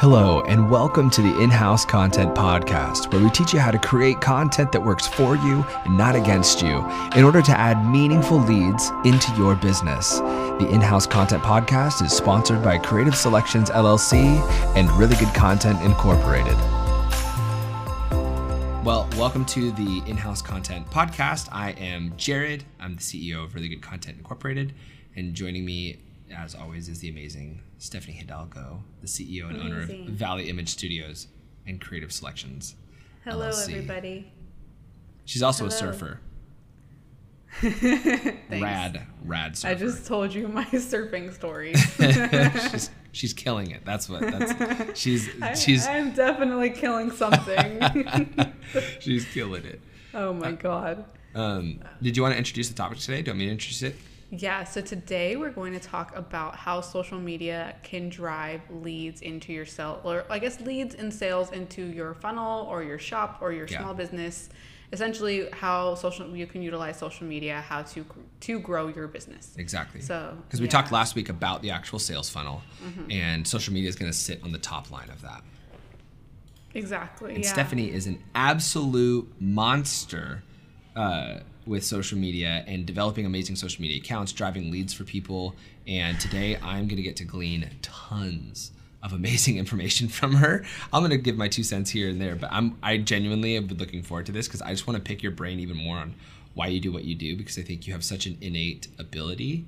Hello, and welcome to the In House Content Podcast, where we teach you how to create content that works for you and not against you in order to add meaningful leads into your business. The In House Content Podcast is sponsored by Creative Selections LLC and Really Good Content Incorporated. Well, welcome to the In House Content Podcast. I am Jared, I'm the CEO of Really Good Content Incorporated, and joining me as always, is the amazing Stephanie Hidalgo, the CEO and owner of Valley Image Studios and Creative Selections. Hello, LLC. everybody. She's also Hello. a surfer. rad, rad surfer. I just told you my surfing story. she's, she's killing it. That's what. That's she's she's. I, I'm definitely killing something. she's killing it. Oh my god. Um, did you want to introduce the topic today? Do you want me to introduce it? Yeah, so today we're going to talk about how social media can drive leads into your sale, or I guess leads and sales into your funnel or your shop or your yeah. small business. Essentially, how social you can utilize social media, how to to grow your business. Exactly. So because we yeah. talked last week about the actual sales funnel, mm-hmm. and social media is going to sit on the top line of that. Exactly. And yeah. Stephanie is an absolute monster. Uh, with social media and developing amazing social media accounts, driving leads for people. And today I'm going to get to glean tons of amazing information from her. I'm going to give my two cents here and there, but I'm I genuinely have been looking forward to this because I just want to pick your brain even more on why you do what you do because I think you have such an innate ability,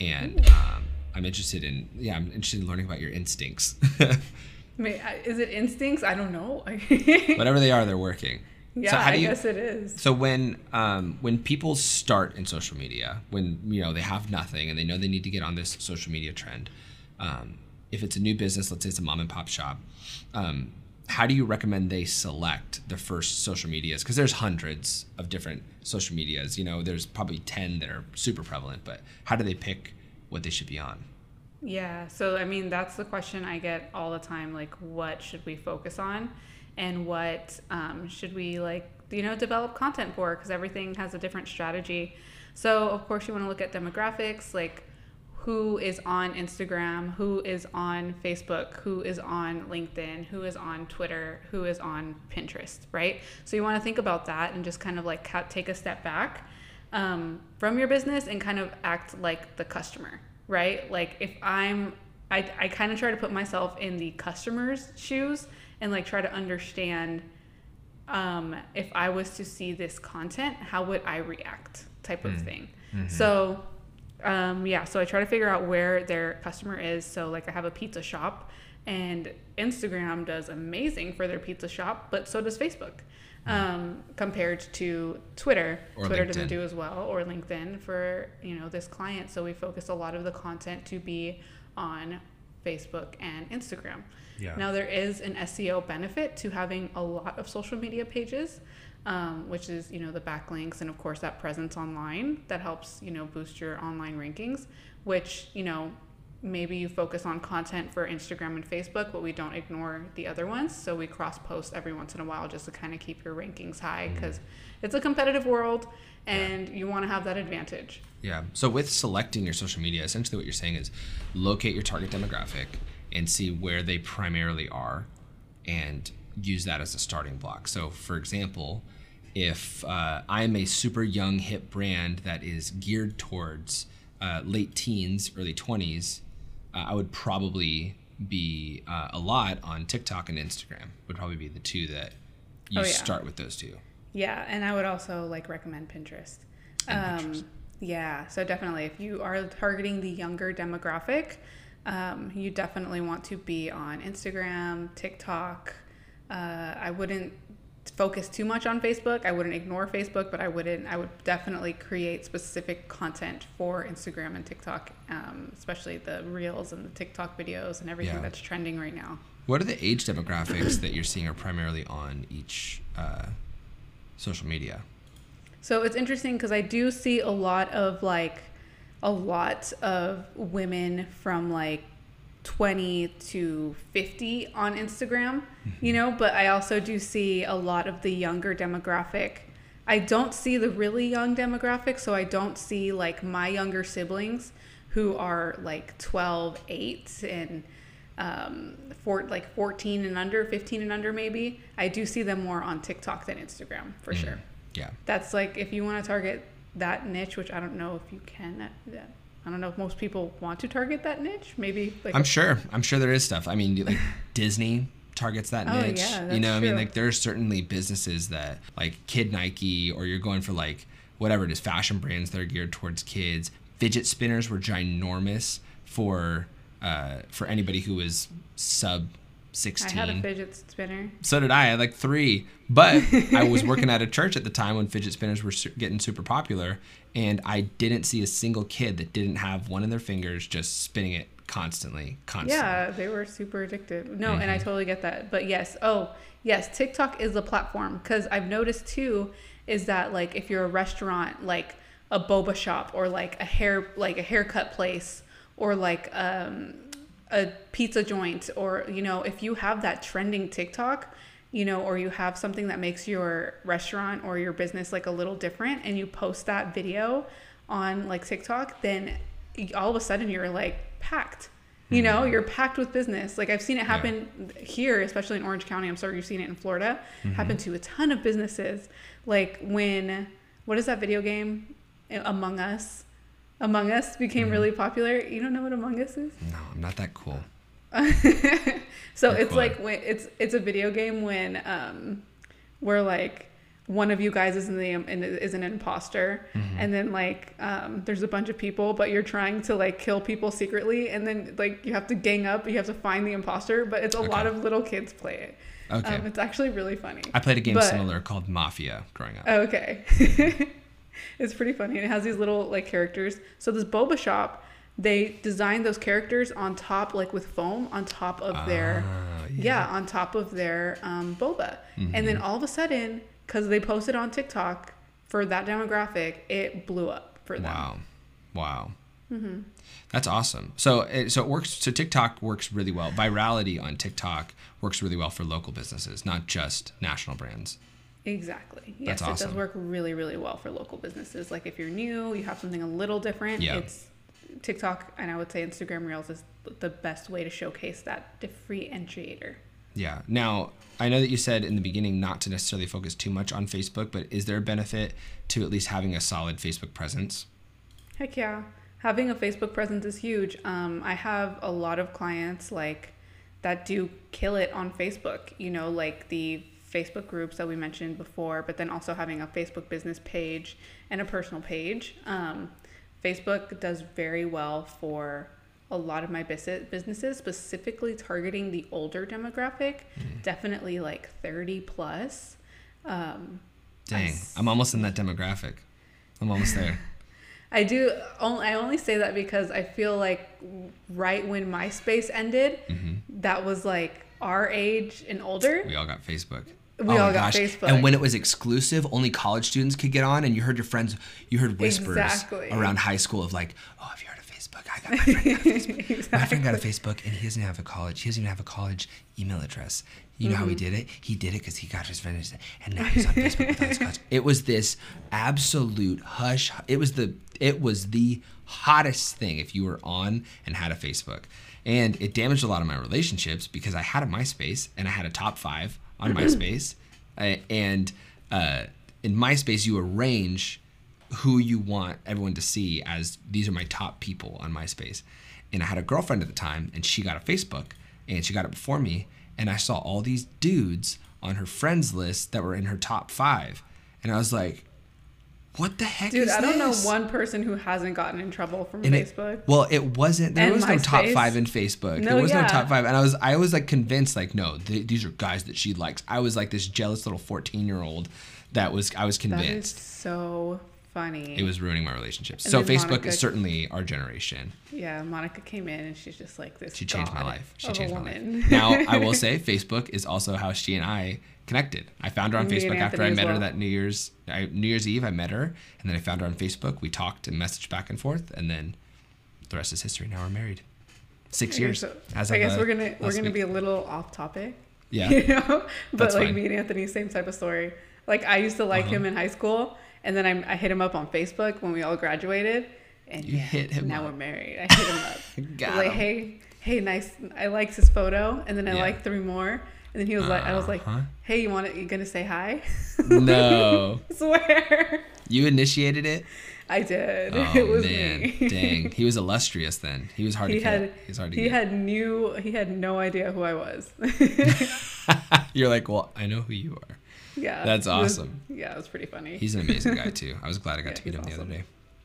and um, I'm interested in yeah I'm interested in learning about your instincts. Wait, Is it instincts? I don't know. Whatever they are, they're working. Yeah, so I you, guess it is. So when um, when people start in social media, when you know they have nothing and they know they need to get on this social media trend, um, if it's a new business, let's say it's a mom and pop shop, um, how do you recommend they select the first social medias? Because there's hundreds of different social medias. You know, there's probably ten that are super prevalent, but how do they pick what they should be on? Yeah, so I mean that's the question I get all the time. Like, what should we focus on? And what um, should we like you know develop content for because everything has a different strategy so of course you want to look at demographics like who is on Instagram, who is on Facebook, who is on LinkedIn, who is on Twitter, who is on Pinterest, right? So you want to think about that and just kind of like take a step back um, from your business and kind of act like the customer, right? Like if I'm, I, I kind of try to put myself in the customer's shoes and like try to understand um, if I was to see this content, how would I react type of mm. thing. Mm-hmm. So um, yeah, so I try to figure out where their customer is. So like I have a pizza shop and Instagram does amazing for their pizza shop, but so does Facebook. Mm. Um, compared to Twitter, or Twitter LinkedIn. doesn't do as well, or LinkedIn for you know this client. So we focus a lot of the content to be on Facebook and Instagram. Yeah. Now there is an SEO benefit to having a lot of social media pages, um, which is you know the backlinks and of course that presence online that helps you know boost your online rankings. Which you know maybe you focus on content for Instagram and Facebook, but we don't ignore the other ones. So we cross post every once in a while just to kind of keep your rankings high because mm-hmm. it's a competitive world and yeah. you want to have that advantage. Yeah. So with selecting your social media, essentially what you're saying is locate your target demographic and see where they primarily are and use that as a starting block. So, for example, if uh, I'm a super young, hip brand that is geared towards uh, late teens, early 20s, uh, I would probably be uh, a lot on TikTok and Instagram, would probably be the two that you oh, yeah. start with those two. Yeah, and I would also like recommend Pinterest. Um, Pinterest. Yeah, so definitely if you are targeting the younger demographic, um, you definitely want to be on Instagram, TikTok. Uh, I wouldn't focus too much on Facebook. I wouldn't ignore Facebook, but I wouldn't. I would definitely create specific content for Instagram and TikTok, um, especially the reels and the TikTok videos and everything yeah. that's trending right now. What are the age demographics that you're seeing are primarily on each uh, social media? So it's interesting because I do see a lot of like a lot of women from like 20 to 50 on Instagram, you know, but I also do see a lot of the younger demographic. I don't see the really young demographic, so I don't see like my younger siblings who are like 12, 8 and um, for like 14 and under, 15 and under, maybe. I do see them more on TikTok than Instagram for Mm. sure. Yeah. That's like if you want to target that niche, which I don't know if you can. uh. I don't know if most people want to target that niche. Maybe like I'm sure. I'm sure there is stuff. I mean, like Disney targets that Oh, niche. yeah, you know, I mean, like there's certainly businesses that like Kid Nike, or you're going for like whatever it is, fashion brands that are geared towards kids. Fidget spinners were ginormous for uh, for anybody who was sub I 16. had a fidget spinner. So did I. I had like three. But I was working at a church at the time when fidget spinners were su- getting super popular, and I didn't see a single kid that didn't have one in their fingers just spinning it constantly, constantly. Yeah, they were super addictive. No, and Mm-hmm. I totally get that. But yes, oh, yes, TikTok is the platform because I've noticed too is that like if you're a restaurant, like a boba shop or like a hair like a haircut place or like um a pizza joint or you know if you have that trending TikTok, you know, or you have something that makes your restaurant or your business like a little different and you post that video on like TikTok, then all of a sudden you're like packed. You know, mm-hmm. you're packed with business. Like I've seen it happen here, especially in Orange County. I'm sorry you've seen it in Florida. Mm-hmm. Happen to a ton of businesses. Like when what is that video game? Among Us. Among Us became really popular. You don't know what Among Us is? No, I'm not that cool. so You're it's cooler. like when it's it's a video game when um where like one of you guys is in the in, is an imposter Mm-hmm. and then like um there's a bunch of people but you're trying to like kill people secretly and then like you have to gang up you have to find the imposter but it's a lot of little kids play it Okay. um, it's actually really funny I played a game but- similar called Mafia growing up. Okay. it's pretty funny. And it has these little like characters. So this boba shop, they designed those characters on top, like with foam, on top of their Ah, yeah, on top of their um, boba. And then all of a sudden, because they posted on TikTok for that demographic, it blew up for them. Wow. Wow. Mm-hmm. That's awesome. So it, so it works. So TikTok works really well. Virality on TikTok works really well for local businesses, not just national brands. Exactly. Yes, That's it does work really, really well for local businesses. Like if you're new, you have something a little different. Yeah. It's TikTok and I would say Instagram Reels is the best way to showcase that differentiator. Yeah. Now, I know that you said in the beginning not to necessarily focus too much on Facebook, but is there a benefit to at least having a solid Facebook presence? Heck yeah. Having a Facebook presence is huge. Um, I have a lot of clients like that do kill it on Facebook, you know, like the Facebook groups that we mentioned before, but then also having a Facebook business page and a personal page. Um, Facebook does very well for a lot of my business businesses, specifically targeting the older demographic, definitely like 30 plus. Um, Dang, s- I'm almost in that demographic. I'm almost there. I do. Only, I only say that because I feel like right when MySpace ended, that was like our age and older. We all got Facebook. We Oh my all got Facebook. And when it was exclusive, only college students could get on, and you heard your friends, you heard whispers Exactly. around high school of like, "Oh, have you heard of Facebook? I got my friend got Facebook. My friend got a Facebook, and he doesn't have a college. He doesn't even have a college email address. You know how Mm-hmm. he did it? He did it because he got his friend, and now he's on Facebook his college. It was this absolute hush. It was the it was the hottest thing if you were on and had a Facebook. And it damaged a lot of my relationships because I had a MySpace and I had a top five on MySpace. Uh, and uh, in MySpace, you arrange who you want everyone to see as these are my top people on MySpace. And I had a girlfriend at the time, and she got a Facebook, and she got it before me. And I saw all these dudes on her friends list that were in her top five. And I was like, what the heck Dude, I don't know one person who hasn't gotten in trouble from And it- Facebook. well, it wasn't. There And was no top five in Facebook. No, there was no top five, and I was I was like convinced like no, th- these are guys that she likes. I was like this jealous little fourteen year old that was I was convinced. that is convinced so funny. it was ruining my relationships. And So Facebook Monica- is certainly our generation. yeah, Monica came in and she's just like this. She changed my life. She changed my life. Now I will say Facebook is also how she and I connected. I found her on Me Facebook after I met her that New Year's I, New Year's Eve. I met her, and then I found her on Facebook. We talked and messaged back and forth, and then the rest is history. Now we're married. Six years. so as I guess uh, we're gonna we're gonna week. be a little off topic. Yeah. You know? But That's like fine. me and Anthony, same type of story. Like I used to like Uh-huh. him in high school and then I, I hit him up on Facebook when we all graduated. And You yeah, hit him now up. we're married. I hit him up. Got like, him. hey, hey, nice. I liked his photo, and then I Yeah. liked three more, and then he was like, I was like, Uh-huh. hey, you want to? You gonna say hi? No. I swear. You initiated it? I did. Oh it was man, me. dang. He was illustrious then. He was hard he to get. He was hard to he get. had new he had no idea who I was. You're like, well, I know who you are. Yeah, That's it was- awesome. yeah, it was pretty funny. He's an amazing guy too. I was glad I got Yeah, to meet him the other day.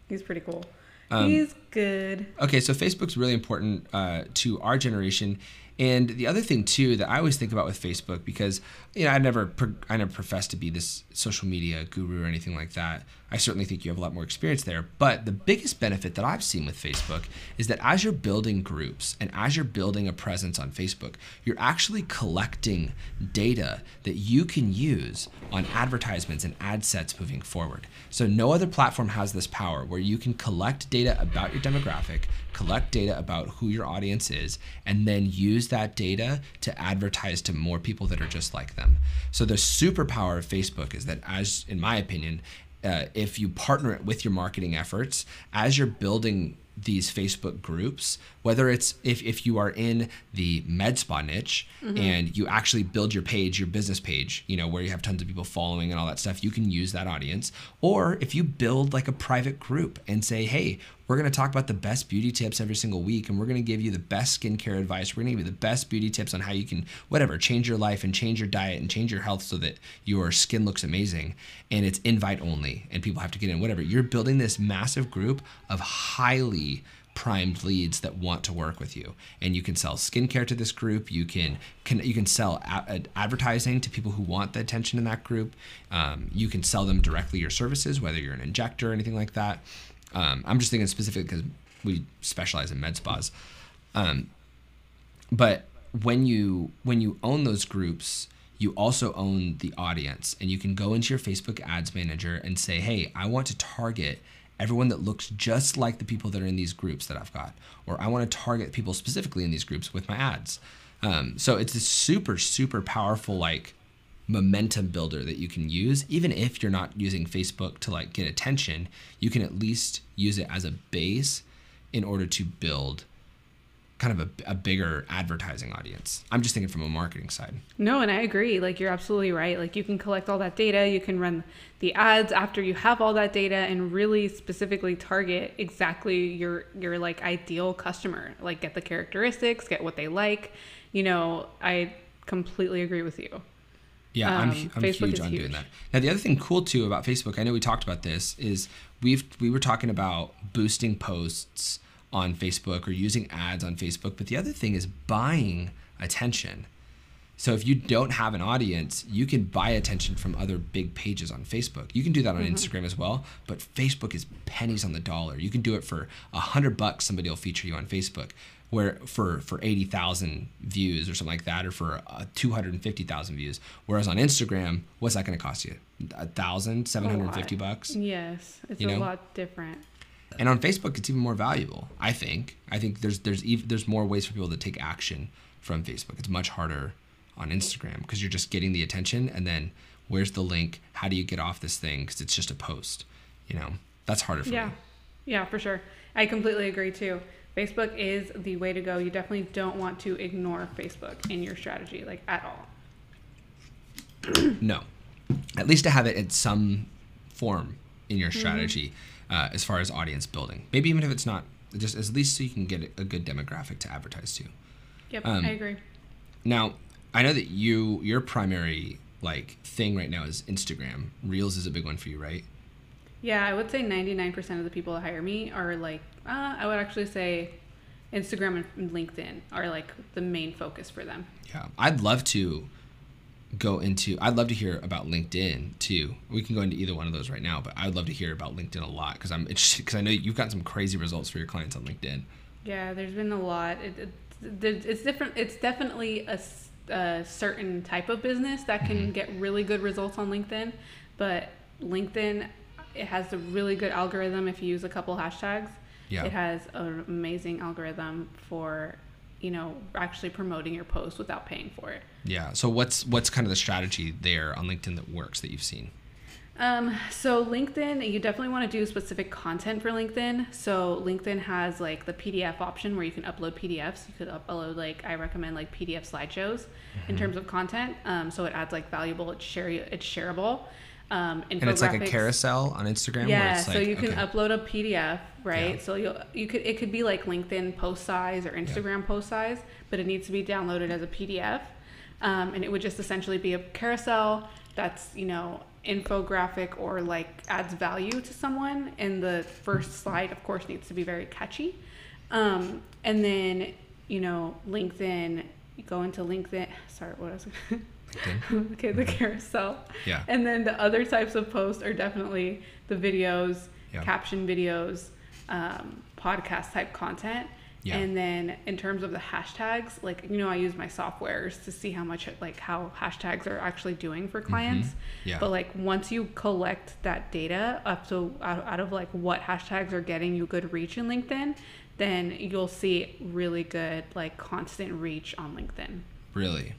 He's pretty cool. Um, He's good. Okay, so Facebook's really important uh, to our generation. And the other thing too that I always think about with Facebook, because you know I never I never professed to be this social media guru or anything like that. I certainly think you have a lot more experience there. But the biggest benefit that I've seen with Facebook is that as you're building groups and as you're building a presence on Facebook, you're actually collecting data that you can use on advertisements and ad sets moving forward. So no other platform has this power where you can collect data about your demographic, collect data about who your audience is, and then use that data to advertise to more people that are just like them. So the superpower of Facebook is that, as in my opinion, uh, if you partner it with your marketing efforts, as you're building these Facebook groups, whether it's if, if you are in the med spa niche and you actually build your page, your business page, you know, where you have tons of people following and all that stuff, you can use that audience. Or if you build like a private group and say, hey, we're going to talk about the best beauty tips every single week and we're going to give you the best skincare advice. We're going to give you the best beauty tips on how you can, whatever, change your life and change your diet and change your health so that your skin looks amazing. And it's invite only and people have to get in, whatever. You're building this massive group of highly primed leads that want to work with you and you can sell skincare to this group you can, can you can sell advertising to people who want the attention in that group um, you can sell them directly your services whether you're an injector or anything like that um, i'm just thinking specifically because we specialize in med spas. Um, but when you when you own those groups you also own the audience. And you can go into your facebook ads manager and say hey i want to target everyone that looks just like the people that are in these groups that i've got or i want to target people specifically in these groups with my ads. Um, so it's a super super powerful like momentum builder that you can use even if you're not using facebook to like get attention you can at least use it as a base in order to build kind of a, a bigger advertising audience. I'm just thinking from a marketing side. No, and I agree. Like you're absolutely right. Like you can collect all that data, you can run the ads after you have all that data and really specifically target exactly your your like ideal customer. Like get the characteristics, get what they like. You know, I completely agree with you. Yeah, I'm, Um, I'm Facebook huge on doing that. Now, the other thing cool too about Facebook, I know we talked about this, is we've we were talking about boosting posts on Facebook or using ads on Facebook, but the other thing is buying attention. So if you don't have an audience, you can buy attention from other big pages on Facebook. You can do that on Instagram as well, but Facebook is pennies on the dollar. You can do it for a hundred bucks. Somebody will feature you on Facebook, where for for eighty thousand views or something like that, or for uh, two hundred and fifty thousand views. Whereas on Instagram, what's that going to cost you? A thousand, seven hundred fifty bucks. Yes, it's You a lot different. And on Facebook, it's even more valuable. I think. I think there's there's ev- there's more ways for people to take action from Facebook. It's much harder on Instagram because you're just getting the attention, and then where's the link? How do you get off this thing? Because it's just a post. You know, that's harder for Yeah. me. Yeah, for sure. I completely agree too. Facebook is the way to go. You definitely don't want to ignore Facebook in your strategy, like at all. No, at least to have it in some form in your Mm-hmm. strategy uh, as far as audience building. Maybe even if it's not, just at least so you can get a good demographic to advertise to. Yep, Um, I agree. Now, I know that you your primary like thing right now is Instagram. Reels is a big one for you, right? Yeah, I would say 99% of the people that hire me are like, uh, I would actually say Instagram and LinkedIn are like the main focus for them. Yeah. I'd love to go into I'd love to hear about LinkedIn too. We can go into either one of those right now, but I would love to hear about LinkedIn a lot because I'm interested because I know you've got some crazy results for your clients on LinkedIn. Yeah, there's been a lot. It, it, it's different. It's definitely a certain type of business that can Mm-hmm. get really good results on LinkedIn, but LinkedIn it has a really good algorithm if you use a couple hashtags. Yeah. It has an amazing algorithm for you know actually promoting your post without paying for it. Yeah. So what's what's kind of the strategy there on LinkedIn that works that you've seen? Um, so LinkedIn, you definitely want to do specific content for LinkedIn. So LinkedIn has like the PDF option where you can upload PDFs. You could upload like I recommend like PDF slideshows in terms of content. Um, so it adds like valuable. It's share it's shareable. Um, And it's like a carousel on Instagram. where Yeah, it's so you can okay. upload a PDF, right? Yeah. So you you could it could be like LinkedIn post size or Instagram post size, but it needs to be downloaded as a PDF, um, and it would just essentially be a carousel that's you know infographic or like adds value to someone. And the first slide, of course, needs to be very catchy, um, and then you know LinkedIn. You go into LinkedIn. Sorry, what was? LinkedIn. okay, the carousel. Yeah. And then the other types of posts are definitely the videos, Yeah. caption videos, um, podcast type content. Yeah. And then in terms of the hashtags, like you know, I use my softwares to see how much like how hashtags are actually doing for clients. Mm-hmm. Yeah. But like once you collect that data up to out, out of like what hashtags are getting you good reach in LinkedIn, then you'll see really good like constant reach on LinkedIn. Really.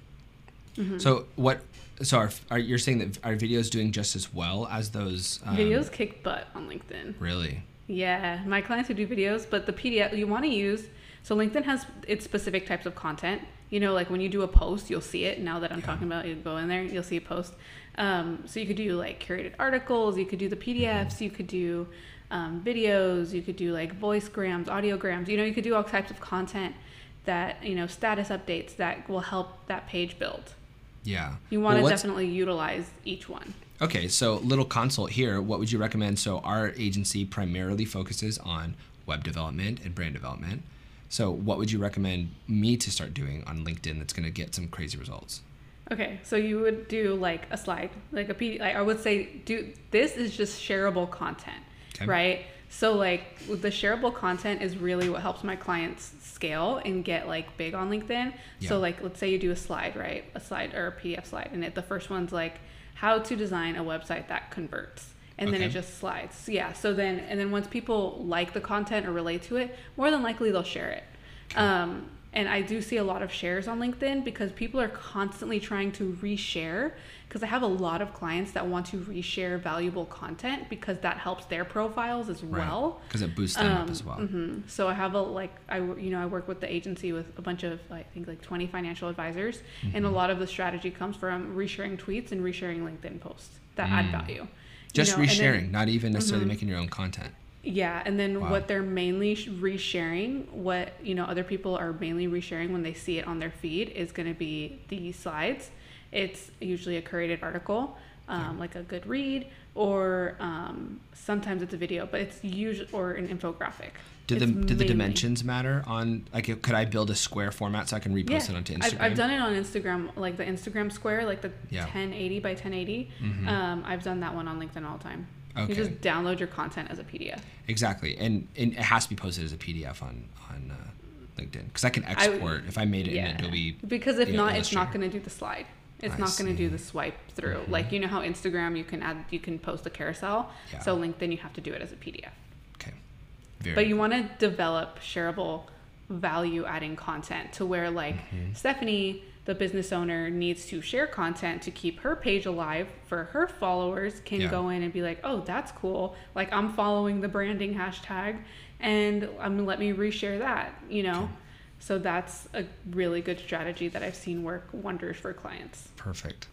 Mm-hmm. So what? So are, are you're saying that our videos doing just as well as those um, Videos kick butt on LinkedIn. Really. Yeah, my clients who do videos, but the PDF you want to use. So LinkedIn has its specific types of content. You know, like when you do a post, you'll see it. Now that I'm Yeah. talking about, you go in there, you'll see a post. Um, so you could do like curated articles. You could do the PDFs. You could do um, videos. You could do like voicegrams, audiograms. You know, you could do all types of content that you know status updates that will help that page build. Yeah. You want to Well, what's- definitely utilize each one. Okay, so little consult here. What would you recommend? So our agency primarily focuses on web development and brand development. So what would you recommend me to start doing on LinkedIn that's going to get some crazy results? Okay, so you would do like a slide, like a P. Like I would say, do this is just shareable content, Okay. right? So like the shareable content is really what helps my clients scale and get like big on LinkedIn. Yeah. So like let's say you do a slide, right? A slide or a PDF slide, and it, the first one's like how to design a website that converts. And then it just slides. Yeah. So then, and then once people like the content or relate to it, more than likely they'll share it. Um, and I do see a lot of shares on LinkedIn because people are constantly trying to reshare. Because I have a lot of clients that want to reshare valuable content because that helps their profiles as well. Because it boosts them up Um, as well. mhm. So I have a like I you know I work with the agency with a bunch of I think like 20 financial advisors, and Mm-hmm. a lot of the strategy comes from resharing tweets and resharing LinkedIn posts that add Mm. value. You Just know, and then- resharing, not even necessarily Mhm. making your own content. Yeah, and then Wow. what they're mainly resharing, what you know other people are mainly resharing when they see it on their feed is going to be the slides. It's usually a curated article, um, like a good read, or um, sometimes it's a video, but it's usually or an infographic. Do the do the dimensions matter on like could I build a square format so I can repost it onto Instagram? I've, I've done it on Instagram, like the Instagram square, like the Yeah. 1080 by 1080. Mhm. Um, I've done that one on LinkedIn all the time. Okay. You just download your content as a PDF. Exactly, and, and it has to be posted as a PDF on on uh, LinkedIn because I can export if I made it in Adobe. Because if you know, not, it's not going to do the slide. It's I not going to do the swipe through. Mhm. Like you know how Instagram you can add, you can post a carousel. Yeah. So LinkedIn you have to do it as a PDF. Okay, very. But you want to develop shareable, value adding content to where like Mhm. Stephanie, the business owner, needs to share content to keep her page alive for her followers can Yeah. go in and be like, oh, that's cool. Like I'm following the branding hashtag, and um, let me reshare that. You know. Okay. So that's a really good strategy that I've seen work wonders for clients. perfect.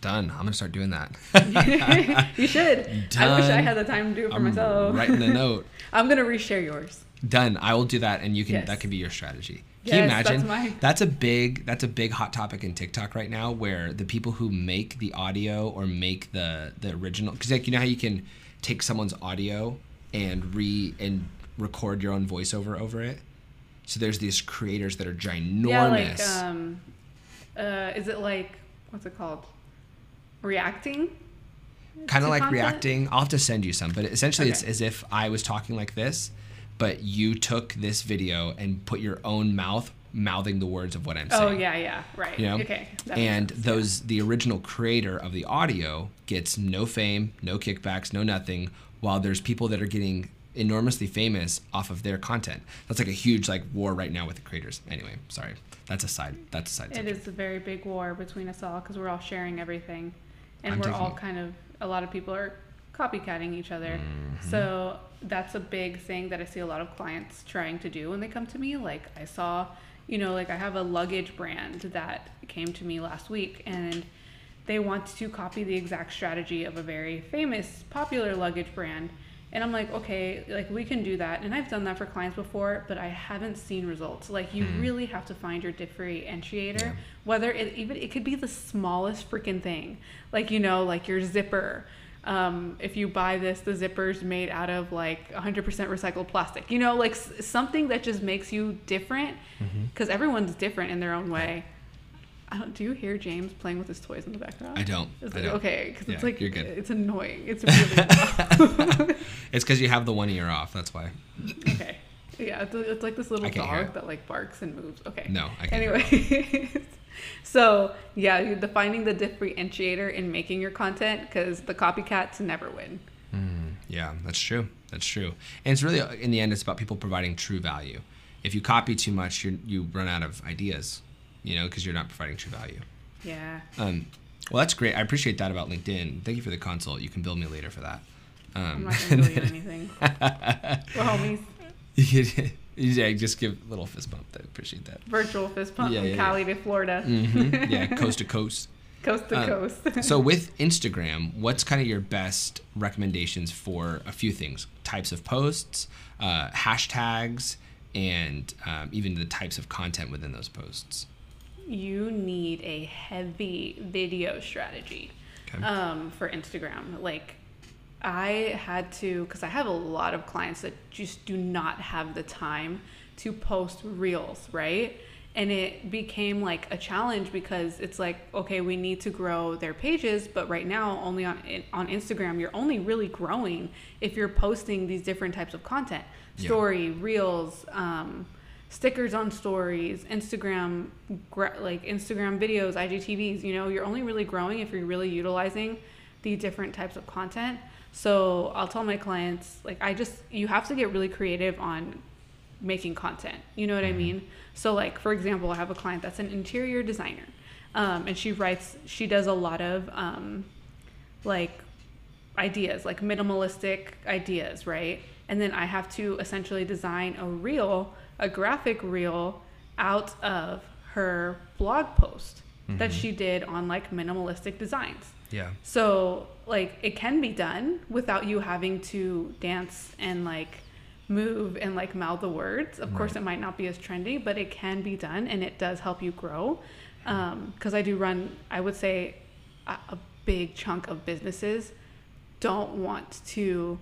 Done. I'm gonna start doing that. you should. I wish I had the time to do it for I'm myself. writing a note. I'm gonna reshare yours. Done. I will do that, and you can. Yes. That could be your strategy. Can Yes, you that's imagine? my- That's a big. That's a big hot topic in TikTok right now, where the people who make the audio or make the the original, because like you know how you can take someone's audio and re and record your own voiceover over it. So there's these creators that are ginormous. Yeah, like um, uh, is it like what's it called? Reacting. kind of like content? reacting. I'll have to send you some, but essentially it's as if I was talking like this, but you took this video and put your own mouth mouthing the words of what I'm oh, saying. Oh yeah, yeah, right. You know? Okay. and those the original creator of the audio gets no fame, no kickbacks, no nothing, while there's people that are getting enormously famous off of their content. That's like a huge like war right now with the creators. Anyway, sorry. That's a side that's a side. It subject. is a very big war between us all because we're all sharing everything, and I'm we're all kind of a lot of people are copycatting each other. Mm-hmm. So that's a big thing that I see a lot of clients trying to do when they come to me. Like I saw, you know, like I have a luggage brand that came to me last week and they want to copy the exact strategy of a very famous, popular luggage brand. And I'm like, okay, like we can do that. And I've done that for clients before, but I haven't seen results. Like you really have to find your differentiator, Yeah. whether it even it could be the smallest freaking thing. Like, you know, like your zipper. Um, if you buy this, the zipper's made out of like 100% recycled plastic. You know, like s- something that just makes you different because everyone's different in their own way. I don't, do you hear James playing with his toys in the background? I don't. It's I like, don't. okay, because Yeah, it's like you're good. it's annoying. It's really. It's because you have the one ear off. That's why. okay. Yeah, it's, it's like this little I can't hear dog that like barks and moves. Okay. No, I can't. Anyway, so yeah, you're defining the differentiator in making your content because the copycats never win. Yeah, that's true. That's true. And it's really, in the end, it's about people providing true value. If you copy too much, you you run out of ideas, you know, because you're not providing true value. Yeah. Um, well, that's great. I appreciate that about LinkedIn. Thank you for the consult. You can bill me later for that. I'm Um, not gonna you anything. We're homies. yeah, just give a little fist bump. I appreciate that. Virtual fist pump Yeah, from yeah, Cali to Florida, hmm Yeah, coast to coast. coast to Um, coast. so with Instagram, what's kind of your best recommendations for a few things? Types of posts, uh, hashtags, and um, even the types of content within those posts. you need a heavy video strategy Okay. um, for Instagram. Like, I had to, because I have a lot of clients that just do not have the time to post reels, right? And it became like a challenge because it's like, okay, we need to grow their pages, but right now, only on on Instagram, you're only really growing if you're posting these different types of content, Yeah. story, reels, um, stickers on stories, Instagram, like Instagram videos, IGTVs. You know, you're only really growing if you're really utilizing the different types of content. So I'll tell my clients, like, I just, you have to get really creative on making content. You know what I mean? So, like, for example, I have a client that's an interior designer. Um, and she writes, she does a lot of, um, like, ideas, like minimalistic ideas, right? And then I have to essentially design a reel, a graphic reel out of her blog post that she did on like minimalistic designs. Yeah. So, like, it can be done without you having to dance and like move and like mouth the words. Of course, it might not be as trendy, but it can be done and it does help you grow. Um, because I do run, I would say, a, a big chunk of businesses don't want to,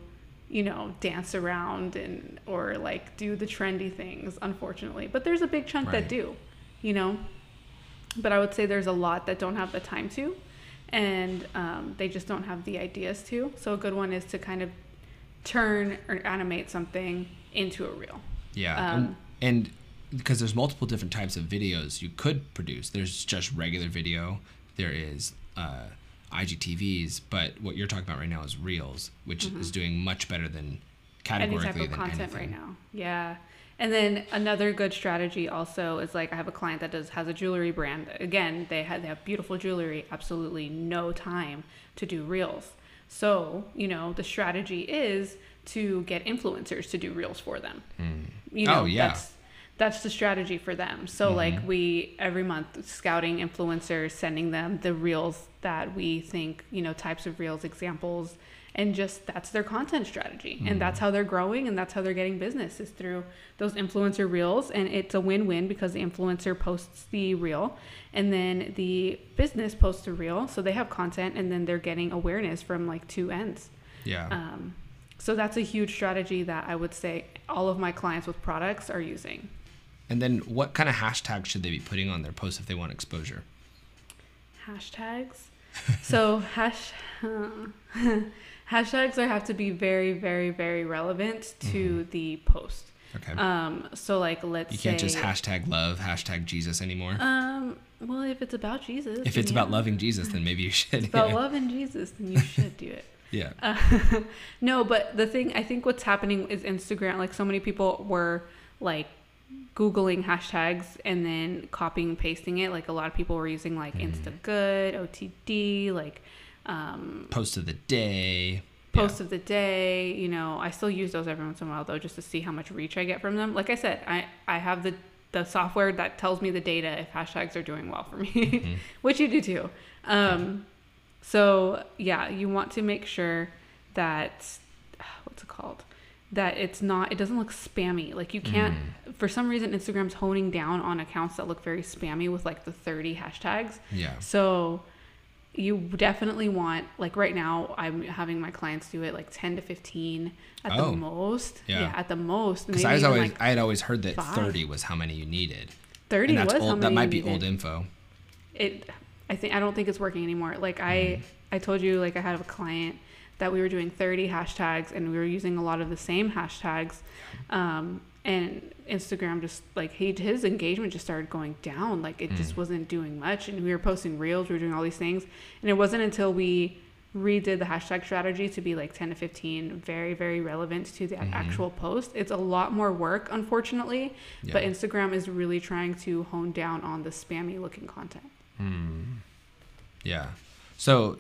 you know, dance around and or like do the trendy things, unfortunately. But there's a big chunk Right. that do, you know. But I would say there's a lot that don't have the time to, and um, they just don't have the ideas to. So a good one is to kind of turn or animate something into a reel. Yeah. Um, and because there's multiple different types of videos you could produce. There's just regular video. There is uh, IGTVs, but what you're talking about right now is Reels, which is doing much better than Mm-hmm. any type of content anything. right now. Yeah. And then another good strategy also is like I have a client that does has a jewelry brand. Again, they have they have beautiful jewelry, absolutely no time to do reels. So, you know, the strategy is to get influencers to do reels for them. Hmm. You know, Oh, yeah. that's that's the strategy for them. So mm-hmm. like we every month scouting influencers, sending them the reels that we think, you know, types of reels, examples, and just that's their content strategy. And that's how they're growing and that's how they're getting business is through those influencer reels and it's a win-win because the influencer posts the reel and then the business posts the reel, so they have content and then they're getting awareness from like two ends. Yeah. Um, so that's a huge strategy that I would say all of my clients with products are using. and then what kind of hashtags should they be putting on their posts if they want exposure? Hashtags. so hash hashtags are have to be very, very, very relevant to the post. Okay. Um, so like let's Mm-hmm. you can't say just hashtag love, hashtag Jesus anymore. um, well, if it's about Jesus, if it's then about loving Jesus, then maybe you should. about yeah. loving Jesus, then you should do it. Yeah. Uh, no, but the thing I think what's happening is Instagram. Like so many people were like googling hashtags and then copying and pasting it. Like a lot of people were using like Insta Good, OTD, like um, Post of the day. post of the day. You know, I still use those every once in a while though, just to see how much reach I get from them. Like I said, I I have the the software that tells me the data if hashtags are doing well for me, Mm-hmm. which you do too. Um, so yeah, you want to make sure that what's it called? That it's not. It doesn't look spammy. Like you can't. Mm. For some reason, Instagram's honing down on accounts that look very spammy with like the thirty hashtags. Yeah. So you definitely want like right now I'm having my clients do it like 10 to 15 at Oh. the most. Yeah. at the most. Because I was always like I had always heard that five. 30 was how many you needed. 30 and that's was how many That might be needed. old info. It I think I don't think it's working anymore. Like I I told you like I had a client that we were doing 30 hashtags and we were using a lot of the same hashtags. Um and Instagram just like he his engagement just started going down. Like it just mm. wasn't doing much. And we were posting reels, we were doing all these things. And it wasn't until we redid the hashtag strategy to be like 10 to 15 very very relevant to the mm-hmm. actual post. It's a lot more work unfortunately. But instagram is really trying to hone down on the spammy looking content. Hmm. Yeah. So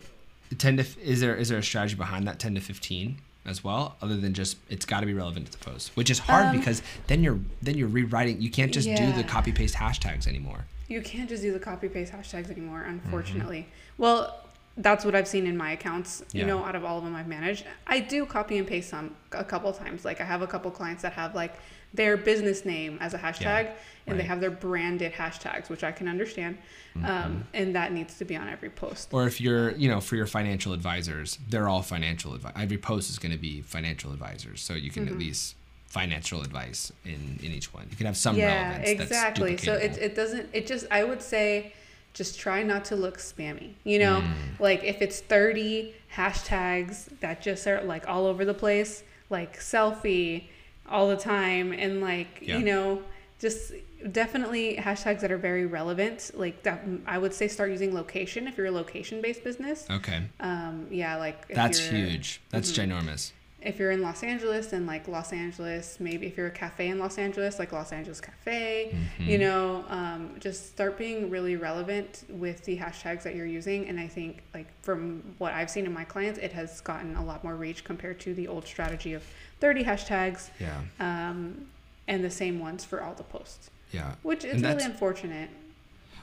10 to is there is there a strategy behind that 10 to 15 as well other than just it's got to be relevant to the post, which is hard Um, because then you're then you're rewriting you can't just do the copy paste hashtags anymore. You can't just do the copy paste hashtags anymore, Mm-hmm. unfortunately. Well, that's what I've seen in my accounts. You know, out of all of them I've managed, I do copy and paste some a couple times. Like I have a couple clients that have like their business name as a hashtag, and they have their branded hashtags, which I can understand, Mm-hmm. um, and that needs to be on every post. Or if you're, you know, for your financial advisors, they're all financial advice. Every post is going to be financial advisors, so you Mm-hmm. can at least financial advice in in each one. You can have some yeah, relevance. exactly. So it it doesn't. It just I would say, just try not to look spammy. You know, Mm. like if it's thirty hashtags that just are like all over the place, like selfie all the time, and like Yeah. you know, just definitely hashtags that are very relevant. Like that, I would say start using location if you're a location based business. okay. Um, yeah, like That's huge. That's Mm-hmm. ginormous. If you're in Los Angeles, then like Los Angeles, maybe if you're a cafe in Los Angeles, like Los Angeles Cafe, Mm-hmm. you know, um, just start being really relevant with the hashtags that you're using. And I think, like, from what I've seen in my clients, it has gotten a lot more reach compared to the old strategy of 30 hashtags Yeah. um, and the same ones for all the posts, Yeah. which is And really unfortunate.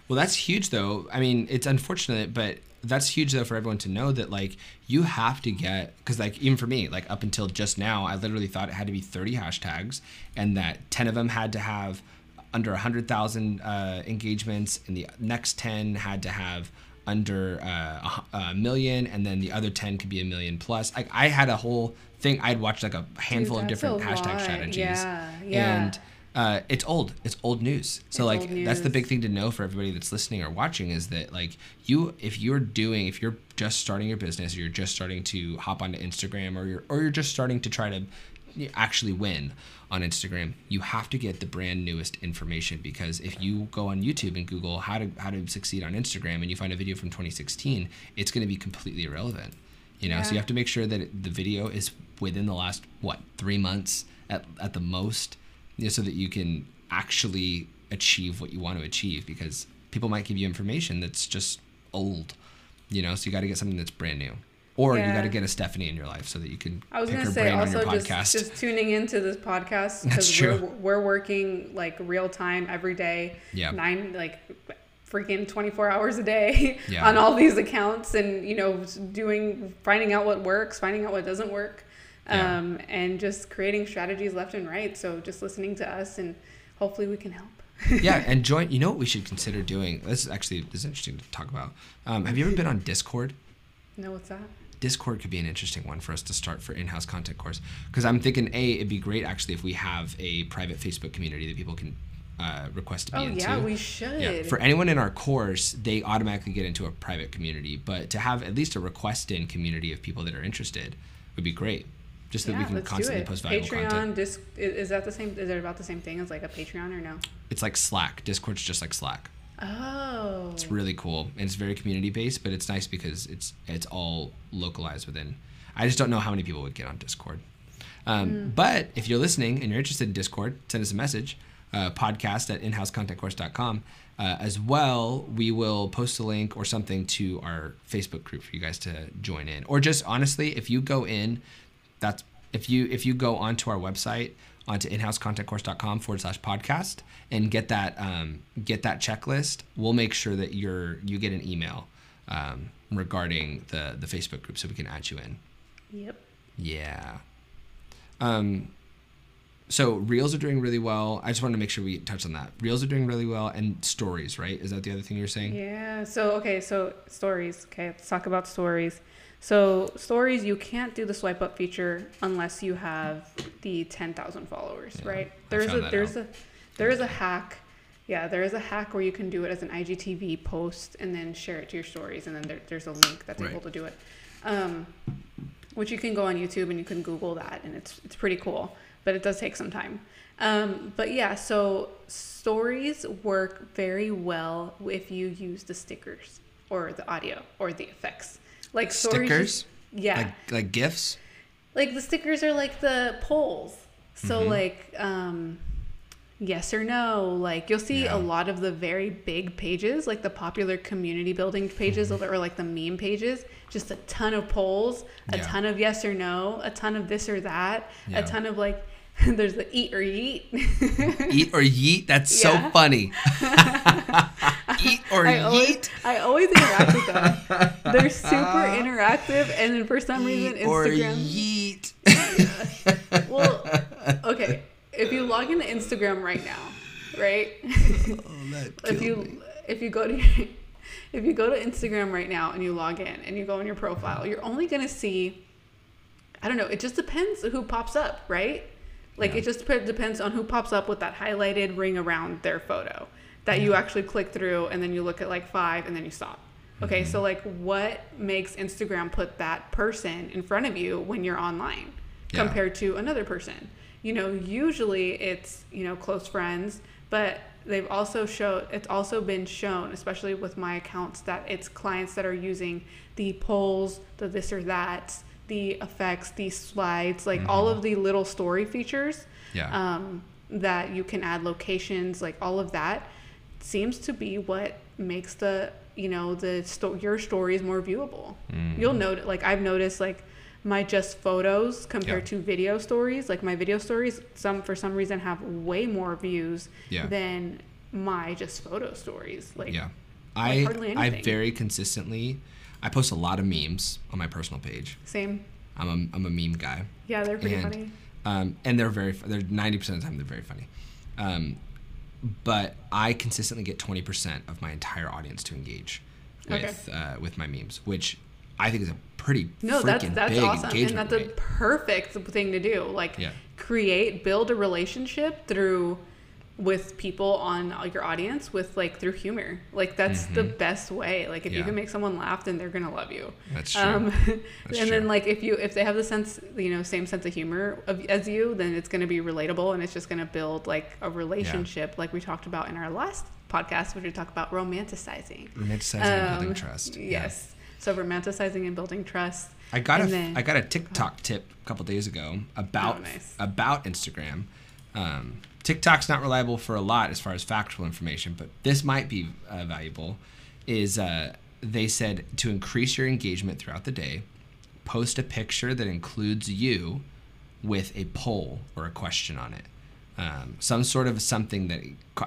Well, that's huge, though. I mean, it's unfortunate, but that's huge, though, for everyone to know that, like, you have to get, because, like, even for me, like, up until just now, I literally thought it had to be 30 hashtags and that 10 of them had to have under 100,000 uh, engagements, and the next 10 had to have under uh, a, million, and then the other 10 could be a million plus. Like, I had a whole thing, I'd watched like a handful of different hashtag lot. strategies. Yeah, yeah. And uh, it's old. It's old news. So It's like old that's the big thing to know for everybody that's listening or watching is that like you if you're doing if you're just starting your business or you're just starting to hop onto Instagram or you're or you're just starting to try to actually win on Instagram, you have to get the brand newest information because if you go on YouTube and Google how to how to succeed on Instagram and you find a video from 2016, it's going to be completely irrelevant. You know, so you have to make sure that the video is within the last what three months at at the most, so that you can actually achieve what you want to achieve. Because people might give you information that's just old, you know. So you got to get something that's brand new, or you got to get a Stephanie in your life so that you can I was pick her say brain on also your just, podcast. just tuning into this podcast because we're we're working like real time every day, Yeah. nine like freaking twenty four hours a day Yeah. on all these accounts and you know doing finding out what works, finding out what doesn't work, Yeah. um, and just creating strategies left and right. So just listening to us and hopefully we can help. yeah, and join. You know what we should consider doing? This is actually this is interesting to talk about. Um, have you ever been on Discord? know what's that? Discord could be an interesting one for us to start for in-house content course because I'm thinking a it'd be great actually if we have a private Facebook community that people can uh, request to be Oh into. yeah, we should. Yeah. For anyone in our course, they automatically get into a private community, but to have at least a request in community of people that are interested would be great. Just so that we can constantly post valuable Patreon, content. Disc, is, is that the same? Is it about the same thing as like a Patreon or no? It's like Slack. Discord's just like Slack. Oh, It's really cool and it's very community based, but it's nice because it's it's all localized within. I just don't know how many people would get on Discord. Um, Hmm. But if you're listening and you're interested in Discord, send us a message. uh, podcast at inhousecontentcourse.com. Uh, as well, we will post a link or something to our Facebook group for you guys to join in. Or just honestly, if you go in, that's if you if you go onto our website onto inhousecontentcourse.com forward slash podcast and get that um, get that checklist, we'll make sure that you're you get an email um, regarding the the Facebook group so we can add you in. Yep. Yeah. Um, so reels are doing really well. I just wanted to make sure we touch on that. Reels are doing really well, and stories, right? Is that the other thing you're saying? Yeah. So okay. So stories. Okay. Let's talk about stories. So stories, you can't do the swipe up feature unless you have the ten thousand followers, Yeah, right? There's a there's out. a there is a hack. Yeah, there is a hack where you can do it as an IGTV post and then share it to your stories, and then there, there's a link that's Right. able to do it. Um, which you can go on YouTube and you can Google that, and it's it's pretty cool, but it does take some time. Um, but yeah, so stories work very well if you use the stickers or the audio or the effects. Like Stickers, yeah, like like gifs. like the stickers are like the polls. So Mhm. like um yes or no, like you'll see Yeah. a lot of the very big pages, like the popular community building pages Mm-hmm. or like the meme pages, just a ton of polls, a Yeah. ton of yes or no, a ton of this or that, Yeah. a ton of like there's the eat or yeet. Eat or yeet. That's so funny. Eat or I always, yeet. I always interact with them. They're super interactive, and then for some reason, Eat or Instagram. yeet. Well, okay. If you log into Instagram right now, right? oh, that if you me. if you go to if you go to Instagram right now and you log in and you go in your profile, you're only gonna see. I don't know. It just depends who pops up, right? Like Yeah. it just depends on who pops up with that highlighted ring around their photo that you actually click through and then you look at like five and then you stop. Okay, Mm-hmm. so like what makes Instagram put that person in front of you when you're online Yeah. compared to another person? You know, usually it's, you know, close friends, but they've also showed it's also been shown, especially with my accounts, that it's clients that are using the polls, the this or that, the effects, the slides, like all of the little story features Yeah. um, that you can add locations, like all of that, seems to be what makes the you know the sto- your stories more viewable. Mm-hmm. You'll note like I've noticed like my just photos compared Yeah. to video stories. Like my video stories, some for some reason have way more views Yeah. than my just photo stories. Like yeah. like I hardly I very consistently I post a lot of memes on my personal page. same. I'm a I'm a meme guy. Yeah, they're pretty and, funny. Um, and they're very they're 90% of the time they're very funny. Um, but I consistently get 20% of my entire audience to engage Okay. with uh, with my memes, which I think is a pretty No, freaking that's that's big awesome, and that's a rate. perfect thing to do. Like, Yeah. create, build a relationship through with people on your audience with like through humor. Like that's the best way. Like if you Mm-hmm. Can make someone laugh, then they're gonna love you. That's true. Um, That's and then like if you if they have the sense you know same sense of humor of, as you, then it's gonna be relatable and it's just gonna build like a relationship, like we talked about in our last podcast, which we talked about romanticizing. Romanticizing and building Um, trust. Yeah. Yes. So romanticizing and building trust. I got a And I got a TikTok tip a couple days ago about Oh, nice. about Instagram. Um, TikTok's not reliable for a lot as far as factual information, but this might be uh, valuable. Is uh, they said to increase your engagement throughout the day, post a picture that includes you with a poll or a question on it. Um, some sort of something that,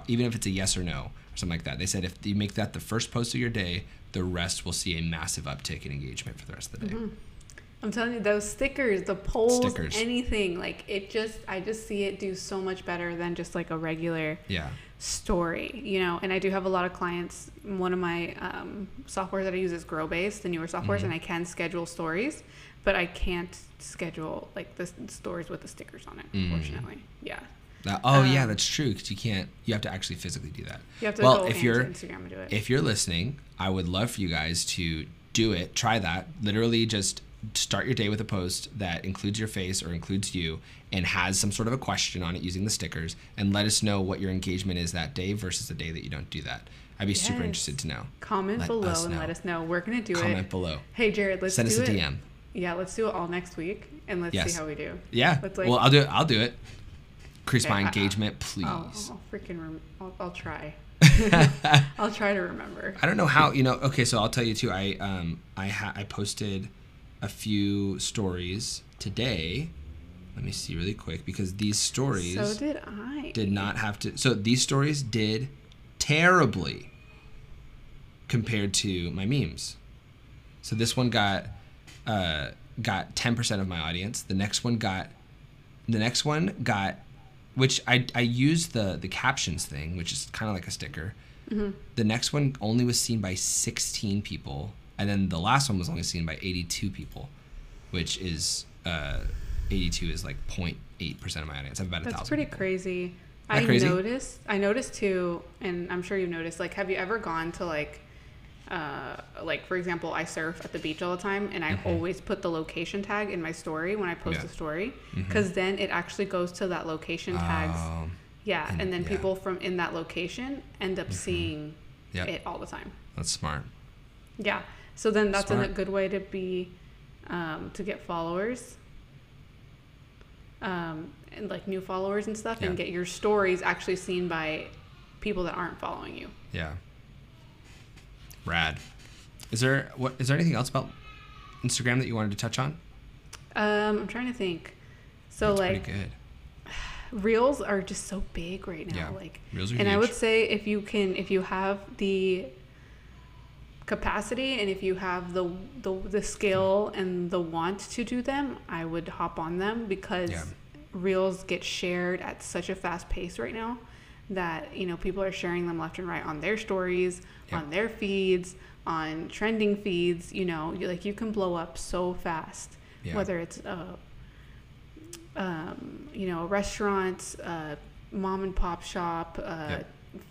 even if it's a yes or no or something like that. They said if you make that the first post of your day, the rest will see a massive uptick in engagement for the rest of the day. Mm-hmm. I'm telling you, those stickers, the polls, Stickers. anything, like it just, I just see it do so much better than just like a regular Yeah. story, you know. And I do have a lot of clients. One of my um, software that I use is Growbase, the newer softwares, Mm-hmm. and I can schedule stories, but I can't schedule like the stories with the stickers on it, Mm. unfortunately. Yeah. That, oh yeah, Um, that's true. Because you can't. You have to actually physically do that. You have to well, go if you're Instagram and do it. if you're listening, I would love for you guys to do it. Try that. Literally, just start your day with a post that includes your face or includes you and has some sort of a question on it using the stickers, and let us know what your engagement is that day versus the day that you don't do that. I'd be super interested to know. Comment let below and know. let us know. We're gonna do Comment it. Comment below. Hey Jared, let's Send do us a it. DM. Yeah, let's do it all next week and let's Yes. see how we do. Yeah. Let's, like- well, I'll do it. I'll do it. increase my Okay, I- engagement, I'll, please. I'll freaking rem- I'll, I'll try. I'll try to remember. I don't know how you know. Okay, so I'll tell you too. I um I ha- I posted a few stories today. Let me see really quick because these stories So did I. did not have to. So these stories did terribly compared to my memes. So this one got uh, got ten percent of my audience. The next one got the next one got which I I used the the captions thing, which is kind of like a sticker. The next one only was seen by 16 people, and then the last one was only seen by 82 people, which is uh, 82 is like 0.8 percent of my audience. I have about a That's thousand. pretty people. crazy. I crazy? noticed. I noticed too, and I'm sure you've noticed. Like, have you ever gone to like, uh, like for example, I surf at the beach all the time, and I always put the location tag in my story when I post Mm-hmm. Yeah. a story, because then it actually goes to that location tags. Oh, Yeah, and- and, then yeah. people from in that location end up seeing Yep. it all the time. that's smart. Yeah. So then that's a good way to be um, to get followers. Um, and like new followers and stuff, and get your stories actually seen by people that aren't following you. Yeah. Rad. Is there what? Is there anything else about Instagram that you wanted to touch on? Um, I'm trying to think. So That's like pretty good. reels are just so big right now. Yeah. Like, Reels are and I would say if you can, if you have the capacity and if you have the the, the skill and the want to do them, I would hop on them because Yeah. reels get shared at such a fast pace right now that you know people are sharing them left and right on their stories, Yeah. on their feeds, on trending feeds. You know, you, like you can blow up so fast, Yeah. whether it's a um, you know, a restaurant, uh, mom and pop shop, uh.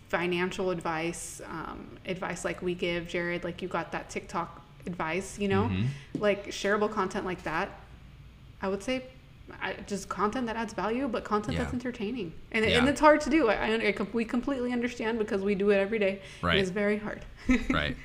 Financial advice, um, advice like we give, Jared, like you got that TikTok advice, you know, Mhm. like shareable content like that. I would say I, just content that adds value, but content Yeah. that's entertaining. And, Yeah. and it's hard to do. I, I, I we completely understand because we do it every day. Right. It is very hard. right.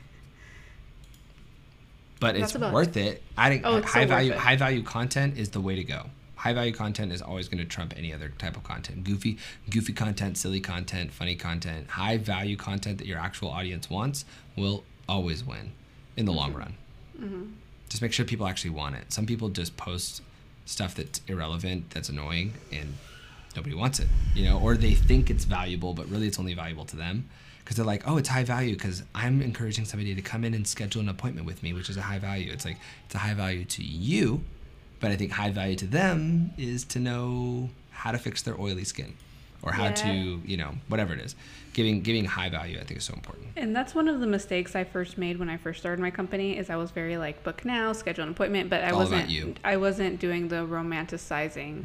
But That's it's worth it. Adding Oh, it's high worth value it. high value content is the way to go. High value content is always going to trump any other type of content. Goofy goofy content, silly content, funny content, high value content that your actual audience wants will always win in the long run. Mm-hmm. Just make sure people actually want it. Some people just post stuff that's irrelevant, that's annoying, and nobody wants it, you know, or they think it's valuable, but really it's only valuable to them because they're like, oh, it's high value because I'm encouraging somebody to come in and schedule an appointment with me, which is a high value. It's like it's a high value to you, but I think high value to them is to know how to fix their oily skin or how Yeah. to, you know, whatever it is. Giving giving high value, I think, is so important. And that's one of the mistakes I first made when I first started my company is I was very like book now, schedule an appointment, but I all wasn't. I wasn't doing the romanticizing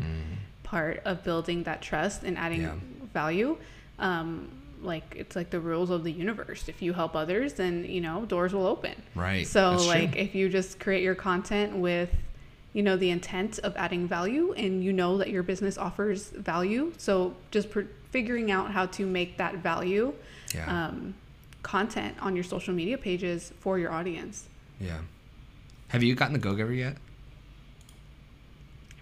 part of building that trust and adding Yeah. value. Um, like it's like the rules of the universe. If you help others, then you know doors will open. Right. So That's true. like if you just create your content with you know the intent of adding value and you know that your business offers value, so just pr- figuring out how to make that value Yeah. um, content on your social media pages for your audience. Yeah. Have you gotten the Go Giver yet?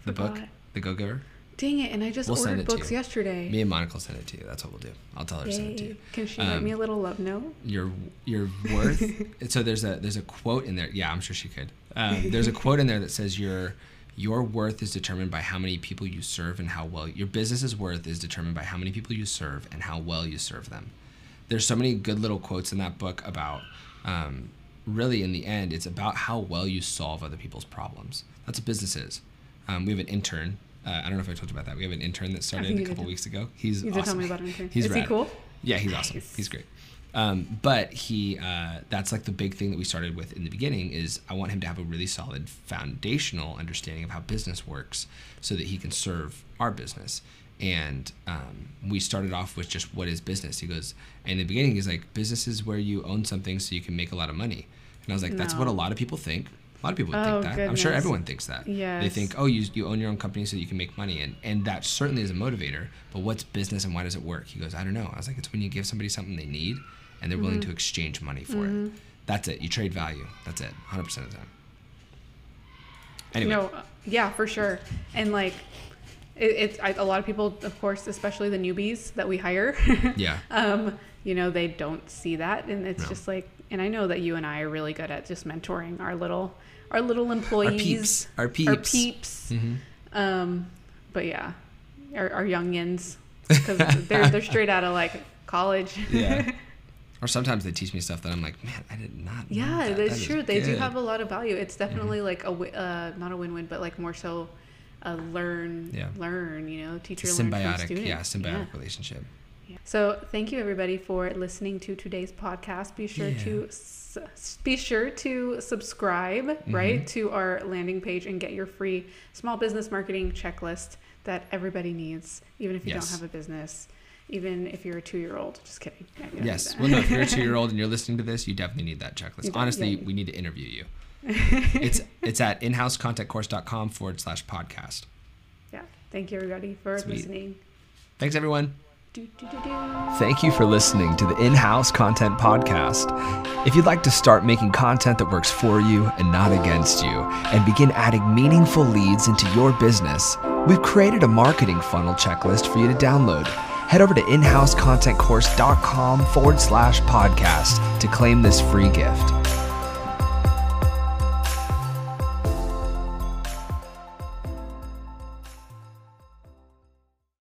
The book, The Go Giver. Dang it! And I just We'll ordered books yesterday. Me and Monica will send it to you. That's what we'll do. I'll tell her to send it to you. Can she write Um, me a little love note? Your your worth. so there's a there's a quote in there. Yeah, I'm sure she could. Um, there's a quote in there that says your your worth is determined by how many people you serve and how well your business's worth is determined by how many people you serve and how well you serve them. There's so many good little quotes in that book about um, really in the end it's about how well you solve other people's problems. That's what business is. Um, we have an intern. Uh, I don't know if I told you about that. We have an intern that started a couple weeks ago. He's You did tell awesome. me about an intern. He's Is he cool? Yeah, he's awesome. Nice. He's great. Um, but he, uh, that's like the big thing that we started with in the beginning is I want him to have a really solid foundational understanding of how business works so that he can serve our business. And um, we started off with just what is business. He goes, and in the beginning, he's like, business is where you own something so you can make a lot of money. And I was like, that's what a lot of people think. A lot of people would Oh, think that. I'm sure everyone thinks that. Yeah. They think, oh, you, you own your own company so you can make money. And, and that certainly is a motivator. But what's business and why does it work? He goes, I don't know. I was like, it's when you give somebody something they need and they're willing to exchange money for it. That's it. You trade value. That's it. 100% of the time. Anyway. No, uh, yeah, for sure. And like, it, it's I, a lot of people, of course, especially the newbies that we hire. Yeah. um, you know, they don't see that, and it's No. just like, and I know that you and I are really good at just mentoring our little, our little Our employees, peeps. Our peeps. our peeps. Mhm. Um, but yeah, our, our youngins, because they're they're straight out of like college. Yeah. Or sometimes they teach me stuff that I'm like, man, I did not. know Yeah, that. that's That true. They do good." Mm-hmm. have a lot of value. It's definitely like a uh, not a win-win, but like more so a learn, Yeah. learn. You know, teacher learn from student. yeah, symbiotic relationship. Yeah. So thank you everybody for listening to today's podcast. Be sure Yeah. to s- be sure to subscribe Mm-hmm. right to our landing page and get your free small business marketing checklist that everybody needs, even if you Yes. don't have a business, even if you're a two year old. Just kidding. Yeah, you don't need Yes. Well, no, if you're a two year old and you're listening to this, you definitely need that checklist. Honestly, yeah. we need to interview you. it's it's at inhousecontentcourse.com forward slash podcast. yeah. Thank you everybody for Sweet. listening. Thanks, everyone. Thank you for listening to the In House Content Podcast. If you'd like to start making content that works for you and not against you, and begin adding meaningful leads into your business, we've created a marketing funnel checklist for you to download. Head over to inhousecontentcourse.com forward slash podcast to claim this free gift.